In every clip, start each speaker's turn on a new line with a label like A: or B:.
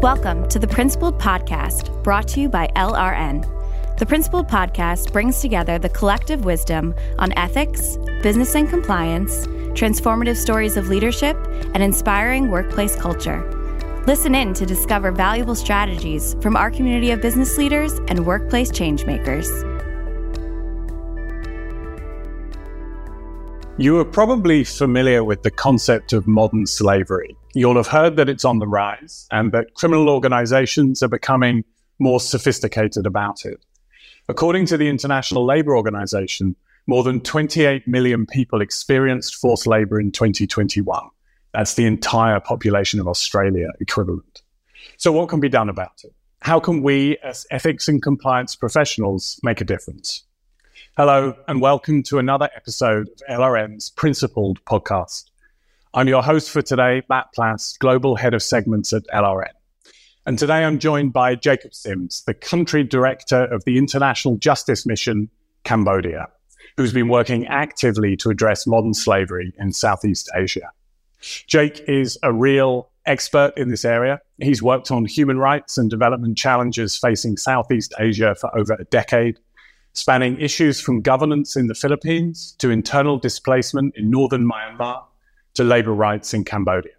A: Welcome to the Principled Podcast, brought to you by LRN. The Principled Podcast brings together the collective wisdom on ethics, business and compliance, transformative stories of leadership, and inspiring workplace culture. Listen in to discover valuable strategies from our community of business leaders and workplace changemakers.
B: You are probably familiar with the concept of modern slavery. You'll have heard that it's on the rise and that criminal organizations are becoming more sophisticated about it. According to the International Labour Organization, more than 28 million people experienced forced labour in 2021. That's the entire population of Australia equivalent. So, what can be done about it? How can we, as ethics and compliance professionals, make a difference? Hello, and welcome to another episode of LRN's Principled podcast. I'm your host for today, Matt Plass, Global Head of Segments at LRN. And today I'm joined by Jacob Sims, the Country Director of the International Justice Mission, Cambodia, who's been working actively to address modern slavery in Southeast Asia. Jake is a real expert in this area. He's worked on human rights and development challenges facing Southeast Asia for over a decade spanning issues from governance in the Philippines to internal displacement in northern Myanmar to labor rights in Cambodia.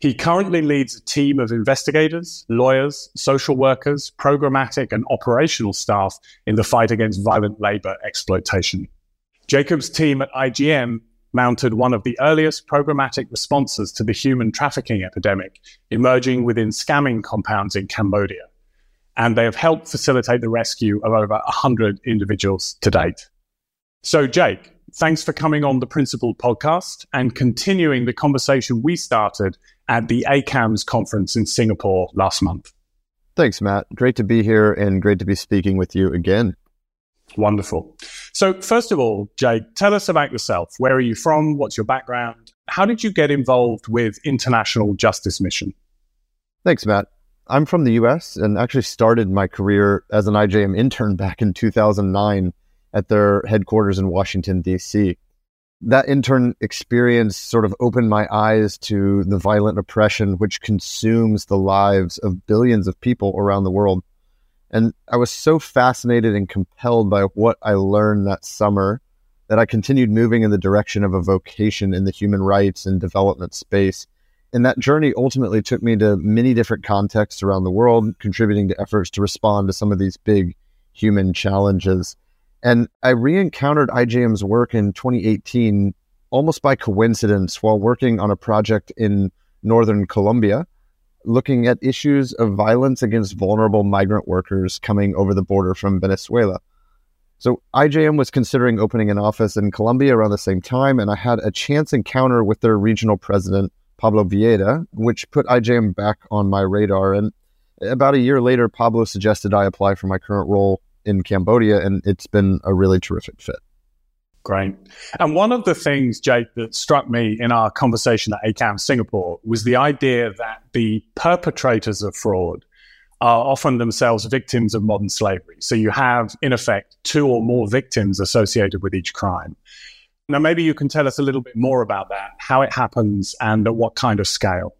B: He currently leads a team of investigators, lawyers, social workers, programmatic and operational staff in the fight against violent labor exploitation. Jacob's team at IJM mounted one of the earliest programmatic responses to the human trafficking epidemic emerging within scamming compounds in Cambodia and they have helped facilitate the rescue of over 100 individuals to date. So, Jake, thanks for coming on the Principled podcast and continuing the conversation we started at the ACAMS conference in Singapore last month.
C: Thanks, Matt. Great to be here and great to be speaking with you again.
B: Wonderful. So, first of all, Jake, tell us about yourself. Where are you from? What's your background? How did you get involved with International Justice Mission?
C: Thanks, Matt. I'm from the US and actually started my career as an IJM intern back in 2009 at their headquarters in Washington, D.C. That intern experience sort of opened my eyes to the violent oppression which consumes the lives of billions of people around the world. And I was so fascinated and compelled by what I learned that summer that I continued moving in the direction of a vocation in the human rights and development space and that journey ultimately took me to many different contexts around the world, contributing to efforts to respond to some of these big human challenges. And I re encountered IJM's work in 2018 almost by coincidence while working on a project in northern Colombia, looking at issues of violence against vulnerable migrant workers coming over the border from Venezuela. So IJM was considering opening an office in Colombia around the same time, and I had a chance encounter with their regional president, Pablo Vieira, which put IJM back on my radar. And about a year later, Pablo suggested I apply for my current role in Cambodia, and it's been a really terrific fit.
B: Great. And one of the things, Jake, that struck me in our conversation at ACAMS Singapore was the idea that the perpetrators of fraud are often themselves victims of modern slavery. So you have, in effect, two or more victims associated with each crime. Now, maybe you can tell us a little bit more about that, how it happens, and at what kind of scale.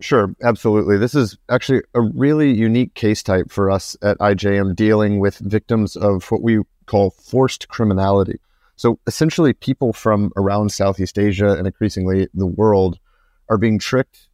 C: Sure, absolutely. This is actually a really unique case type for us at IJM dealing with victims of what we call forced criminality. So essentially, people from around Southeast Asia and increasingly the world are being tricked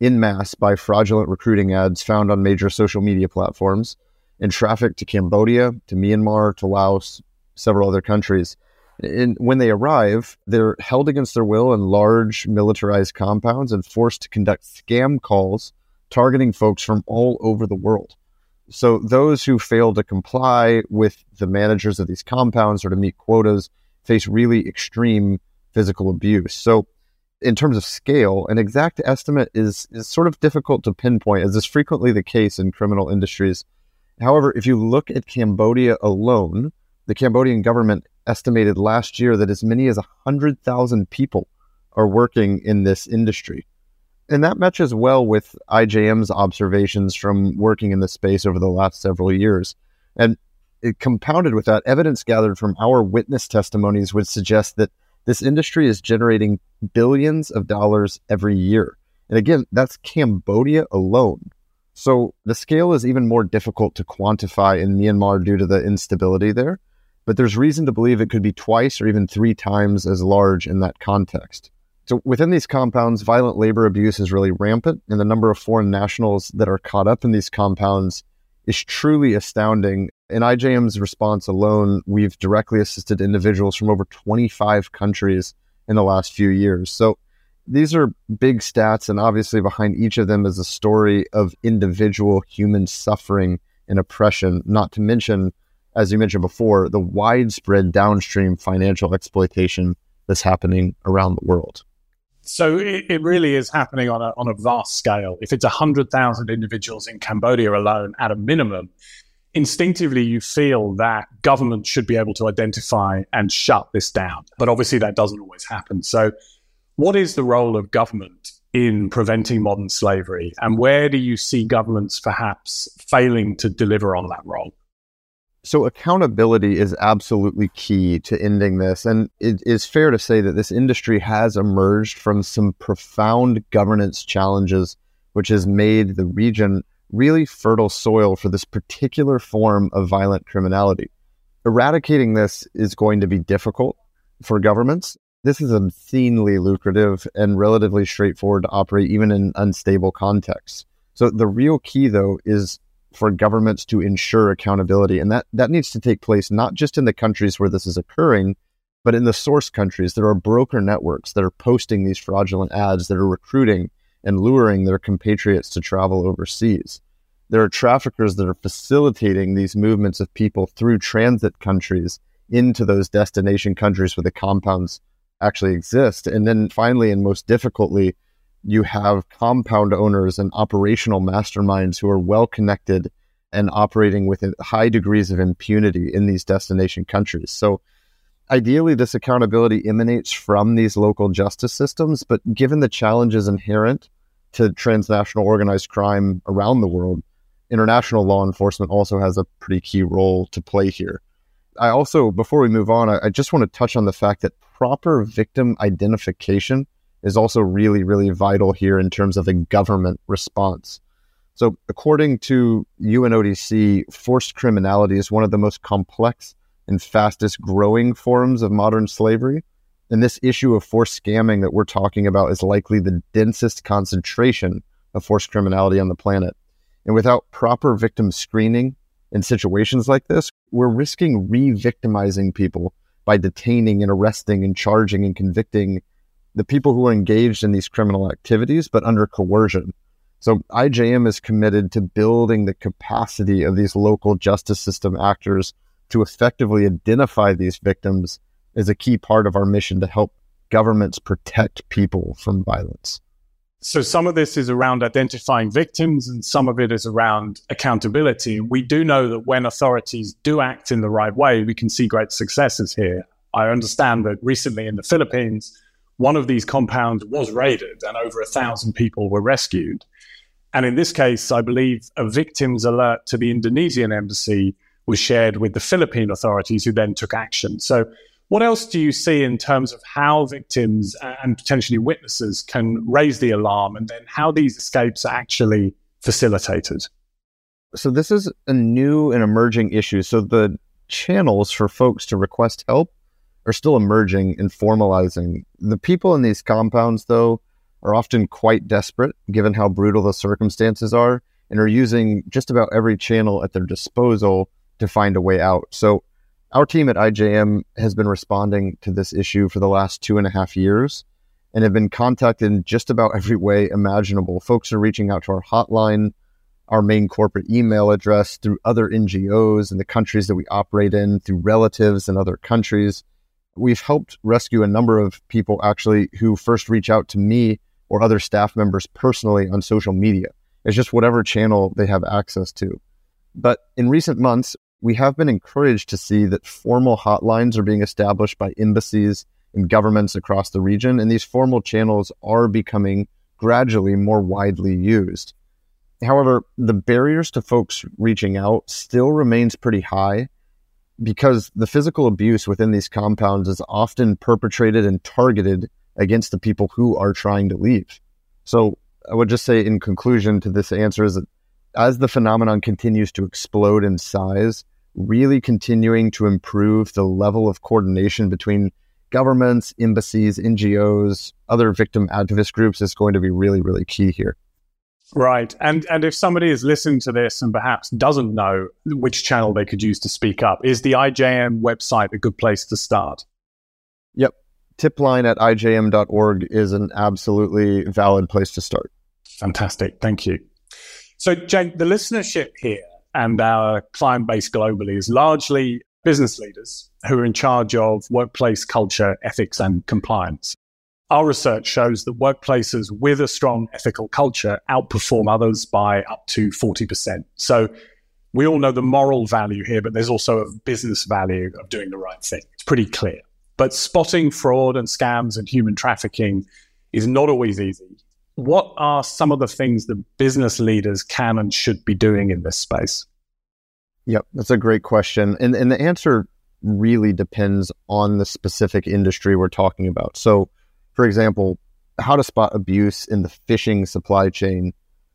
C: in mass by fraudulent recruiting ads found on major social media platforms and trafficked to Cambodia, to Myanmar, to Laos, several other countries. And when they arrive, they're held against their will in large militarized compounds and forced to conduct scam calls targeting folks from all over the world. So those who fail to comply with the managers of these compounds or to meet quotas face really extreme physical abuse. So in terms of scale, an exact estimate is is sort of difficult to pinpoint, as is frequently the case in criminal industries. However, if you look at Cambodia alone, the Cambodian government estimated last year that as many as 100,000 people are working in this industry. And that matches well with IJM's observations from working in the space over the last several years. And it compounded with that, evidence gathered from our witness testimonies would suggest that this industry is generating billions of dollars every year. And again, that's Cambodia alone. So the scale is even more difficult to quantify in Myanmar due to the instability there. But there's reason to believe it could be twice or even three times as large in that context. So within these compounds, violent labor abuse is really rampant, and the number of foreign nationals that are caught up in these compounds is truly astounding. In IJM's response alone, we've directly assisted individuals from over 25 countries in the last few years. So these are big stats, and obviously behind each of them is a story of individual human suffering and oppression, not to mention, as you mentioned before, the widespread downstream financial exploitation that's happening around the world.
B: So it, it, really is happening on a, on a vast scale. If it's 100,000 individuals in Cambodia alone at a minimum, instinctively you feel that government should be able to identify and shut this down. But obviously that doesn't always happen. So what is the role of government in preventing modern slavery? And where do you see governments perhaps failing to deliver on that role?
C: So, accountability is absolutely key to ending this. And it is fair to say that this industry has emerged from some profound governance challenges, which has made the region really fertile soil for this particular form of violent criminality. Eradicating this is going to be difficult for governments. This is obscenely lucrative and relatively straightforward to operate even in unstable contexts. So, the real key, though, is for governments to ensure accountability. And that, that needs to take place not just in the countries where this is occurring, but in the source countries. There are broker networks that are posting these fraudulent ads that are recruiting and luring their compatriots to travel overseas. There are traffickers that are facilitating these movements of people through transit countries into those destination countries where the compounds actually exist. And then finally, and most difficultly, you have compound owners and operational masterminds who are well connected and operating with high degrees of impunity in these destination countries. So, ideally, this accountability emanates from these local justice systems, but given the challenges inherent to transnational organized crime around the world, international law enforcement also has a pretty key role to play here. I also, before we move on, I, I just want to touch on the fact that proper victim identification is also really, really vital here in terms of a government response. So, according to UNODC, forced criminality is one of the most complex and fastest growing forms of modern slavery. And this issue of forced scamming that we're talking about is likely the densest concentration of forced criminality on the planet. And without proper victim screening in situations like this, we're risking re victimizing people by detaining and arresting and charging and convicting the people who are engaged in these criminal activities, but under coercion. So IJM is committed to building the capacity of these local justice system actors to effectively identify these victims is a key part of our mission to help governments protect people from violence.
B: So some of this is around identifying victims and some of it is around accountability. We do know that when authorities do act in the right way, we can see great successes here. I understand that recently in the Philippines, one of these compounds was raided and over a thousand people were rescued. And in this case, I believe a victim's alert to the Indonesian embassy was shared with the Philippine authorities who then took action. So, what else do you see in terms of how victims and potentially witnesses can raise the alarm and then how these escapes are actually facilitated?
C: So, this is a new and emerging issue. So, the channels for folks to request help are still emerging and formalizing. The people in these compounds, though, are often quite desperate given how brutal the circumstances are and are using just about every channel at their disposal to find a way out. So, our team at IJM has been responding to this issue for the last two and a half years and have been contacted in just about every way imaginable. Folks are reaching out to our hotline, our main corporate email address, through other NGOs in the countries that we operate in, through relatives in other countries we've helped rescue a number of people actually who first reach out to me or other staff members personally on social media. It's just whatever channel they have access to. But in recent months, we have been encouraged to see that formal hotlines are being established by embassies and governments across the region, and these formal channels are becoming gradually more widely used. However, the barriers to folks reaching out still remains pretty high, because the physical abuse within these compounds is often perpetrated and targeted against the people who are trying to leave. So I would just say in conclusion to this answer is that as the phenomenon continues to explode in size, really continuing to improve the level of coordination between governments, embassies, NGOs, other victim activist groups is going to be really, really key here.
B: Right. And and if somebody is listening to this and perhaps doesn't know which channel they could use to speak up, is the IJM website a good place to start?
C: Yep. Tipline at ijm.org is an absolutely valid place to start.
B: Fantastic. Thank you. So, Jake, the listenership here and our client base globally is largely business leaders who are in charge of workplace culture, ethics, and compliance. Our research shows that workplaces with a strong ethical culture outperform others by up to 40%. So we all know the moral value here, but there's also a business value of doing the right thing. It's pretty clear. But spotting fraud and scams and human trafficking is not always easy. What are some of the things that business leaders can and should be doing in this space?
C: Yep, that's a great question. And, and the answer really depends on the specific industry we're talking about. So, for example, how to spot abuse in the fishing supply chain,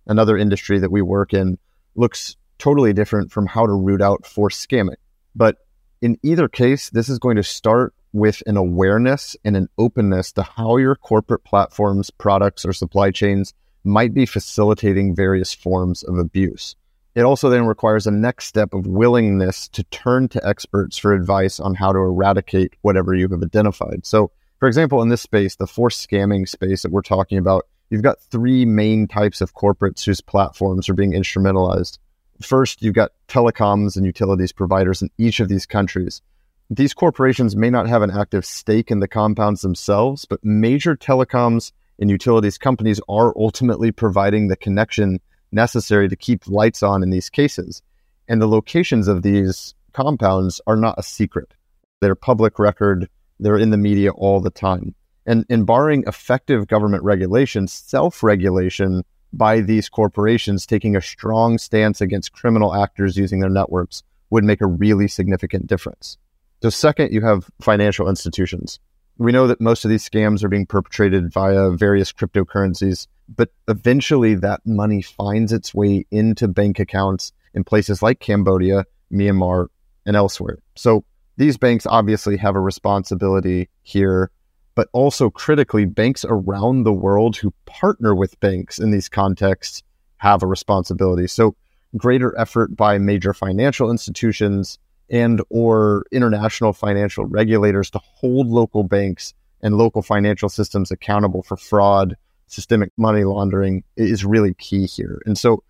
C: another industry that we work in, looks totally different from how to root out forced scamming. But in either case, this is going to start with an awareness and an openness to how your corporate platforms, products, or supply chains might be facilitating various forms of abuse. It also then requires a next step of willingness to turn to experts for advice on how to eradicate whatever you have identified. So, for example, in this space, the forced scamming space that we're talking about, you've got three main types of corporates whose platforms are being instrumentalized. First, you've got telecoms and utilities providers in each of these countries. These corporations may not have an active stake in the compounds themselves, but major telecoms and utilities companies are ultimately providing the connection necessary to keep lights on in these cases. And the locations of these compounds are not a secret. They're public record, they're in the media all the time. And in barring effective government regulation, self regulation by these corporations taking a strong stance against criminal actors using their networks would make a really significant difference. So, second, you have financial institutions. We know that most of these scams are being perpetrated via various cryptocurrencies but eventually that money finds its way into bank accounts in places like Cambodia, Myanmar, and elsewhere. So these banks obviously have a responsibility here, but also critically, banks around the world who partner with banks in these contexts have a responsibility. So greater effort by major financial institutions and or international financial regulators to hold local banks and local financial systems accountable for fraud systemic money laundering is really key here. And so,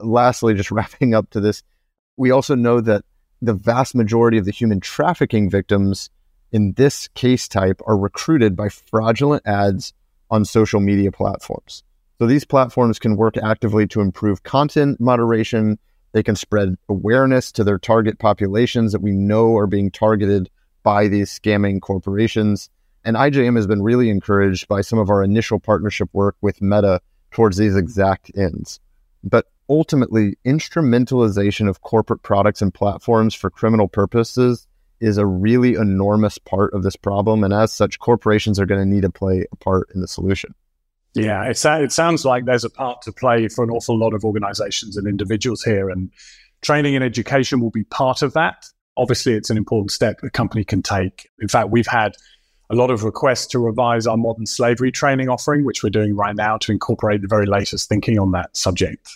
C: lastly, just wrapping up to this, we also know that the vast majority of the human trafficking victims in this case type are recruited by fraudulent ads on social media platforms. So these platforms can work actively to improve content moderation. They can spread awareness to their target populations that we know are being targeted by these scamming corporations. And IJM has been really encouraged by some of our initial partnership work with Meta towards these exact ends. But ultimately, instrumentalization of corporate products and platforms for criminal purposes is a really enormous part of this problem. And as such, corporations are going to need to play a part in the solution.
B: Yeah, it, it sounds like there's a part to play for an awful lot of organizations and individuals here. And training and education will be part of that. Obviously, it's an important step a company can take. In fact, we've had a lot of requests to revise our modern slavery training offering, which we're doing right now to incorporate the very latest thinking on that subject.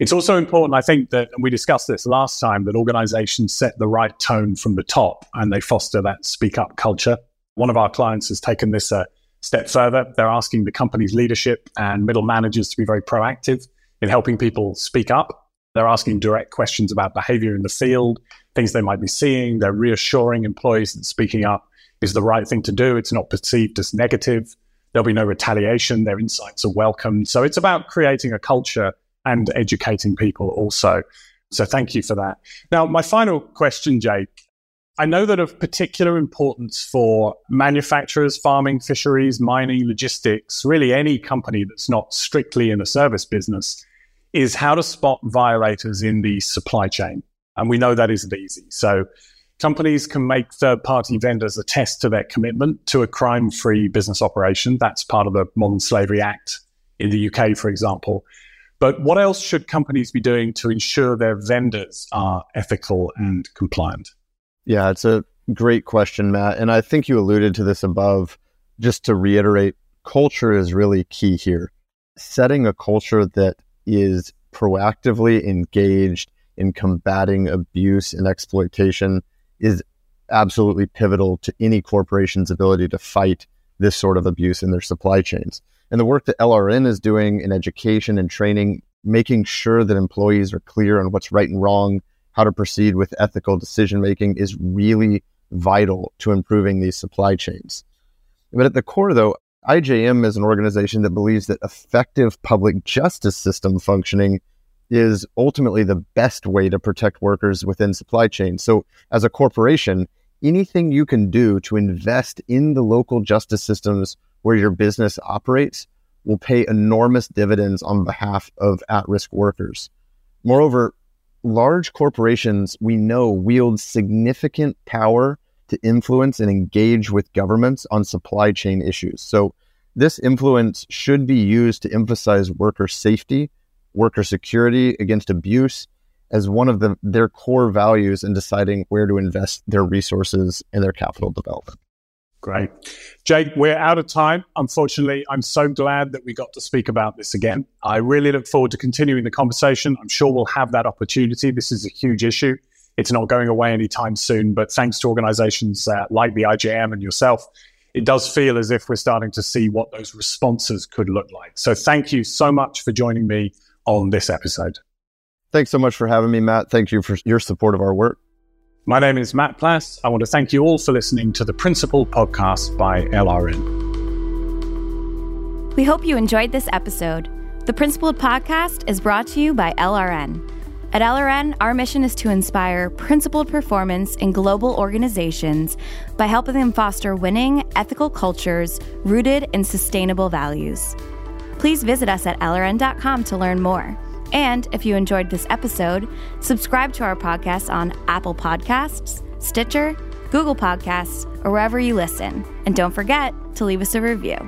B: It's also important, I think, that, we discussed this last time, that organizations set the right tone from the top and they foster that speak up culture. One of our clients has taken this a step further. They're asking the company's leadership and middle managers to be very proactive in helping people speak up. They're asking direct questions about behavior in the field, things they might be seeing. They're reassuring employees that speaking up is the right thing to do. It's not perceived as negative. There'll be no retaliation. Their insights are welcomed. So it's about creating a culture and educating people also. So thank you for that. Now, my final question, Jake. I know that of particular importance for manufacturers, farming, fisheries, mining, logistics, really any company that's not strictly in a service business, is how to spot violators in the supply chain. And we know that isn't easy. So Companies can make third party vendors attest to their commitment to a crime free business operation. That's part of the Modern Slavery Act in the UK, for example. But what else should companies be doing to ensure their vendors are ethical and compliant?
C: Yeah, it's a great question, Matt. And I think you alluded to this above. Just to reiterate, culture is really key here. Setting a culture that is proactively engaged in combating abuse and exploitation is absolutely pivotal to any corporation's ability to fight this sort of abuse in their supply chains. And the work that LRN is doing in education and training, making sure that employees are clear on what's right and wrong, how to proceed with ethical decision making is really vital to improving these supply chains. But at the core, though, IJM is an organization that believes that effective public justice system functioning is ultimately the best way to protect workers within supply chains. So, as a corporation, anything you can do to invest in the local justice systems where your business operates will pay enormous dividends on behalf of at risk workers. Moreover, large corporations we know wield significant power to influence and engage with governments on supply chain issues. So, this influence should be used to emphasize worker safety, worker security against abuse as one of the, their core values in deciding where to invest their resources and their capital development.
B: Great. Jake, we're out of time. Unfortunately, I'm so glad that we got to speak about this again. I really look forward to continuing the conversation. I'm sure we'll have that opportunity. This is a huge issue. It's not going away anytime soon, but thanks to organizations uh, like the IJM and yourself, it does feel as if we're starting to see what those responses could look like. So thank you so much for joining me on this episode.
C: Thanks so much for having me, Matt. Thank you for your support of our work.
B: My name is Matt Plass. I want to thank you all for listening to the Principled podcast by LRN.
A: We hope you enjoyed this episode. The Principled podcast is brought to you by LRN. At LRN, our mission is to inspire principled performance in global organizations by helping them foster winning, ethical cultures rooted in sustainable values. Please visit us at LRN.com to learn more. And if you enjoyed this episode, subscribe to our podcast on Apple Podcasts, Stitcher, Google Podcasts, or wherever you listen. And don't forget to leave us a review.